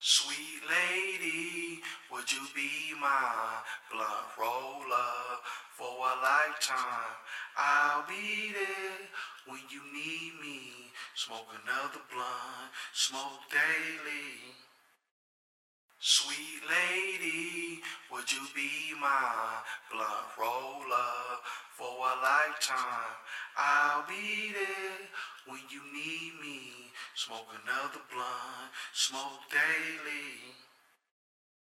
Sweet lady, would you be my blunt roller for a lifetime? I'll be there when you need me. Smoke another blunt, smoke daily. Sweet lady, would you be my blunt roller for a lifetime? I'll be there when you need me. Smoke another blunt, smoke daily.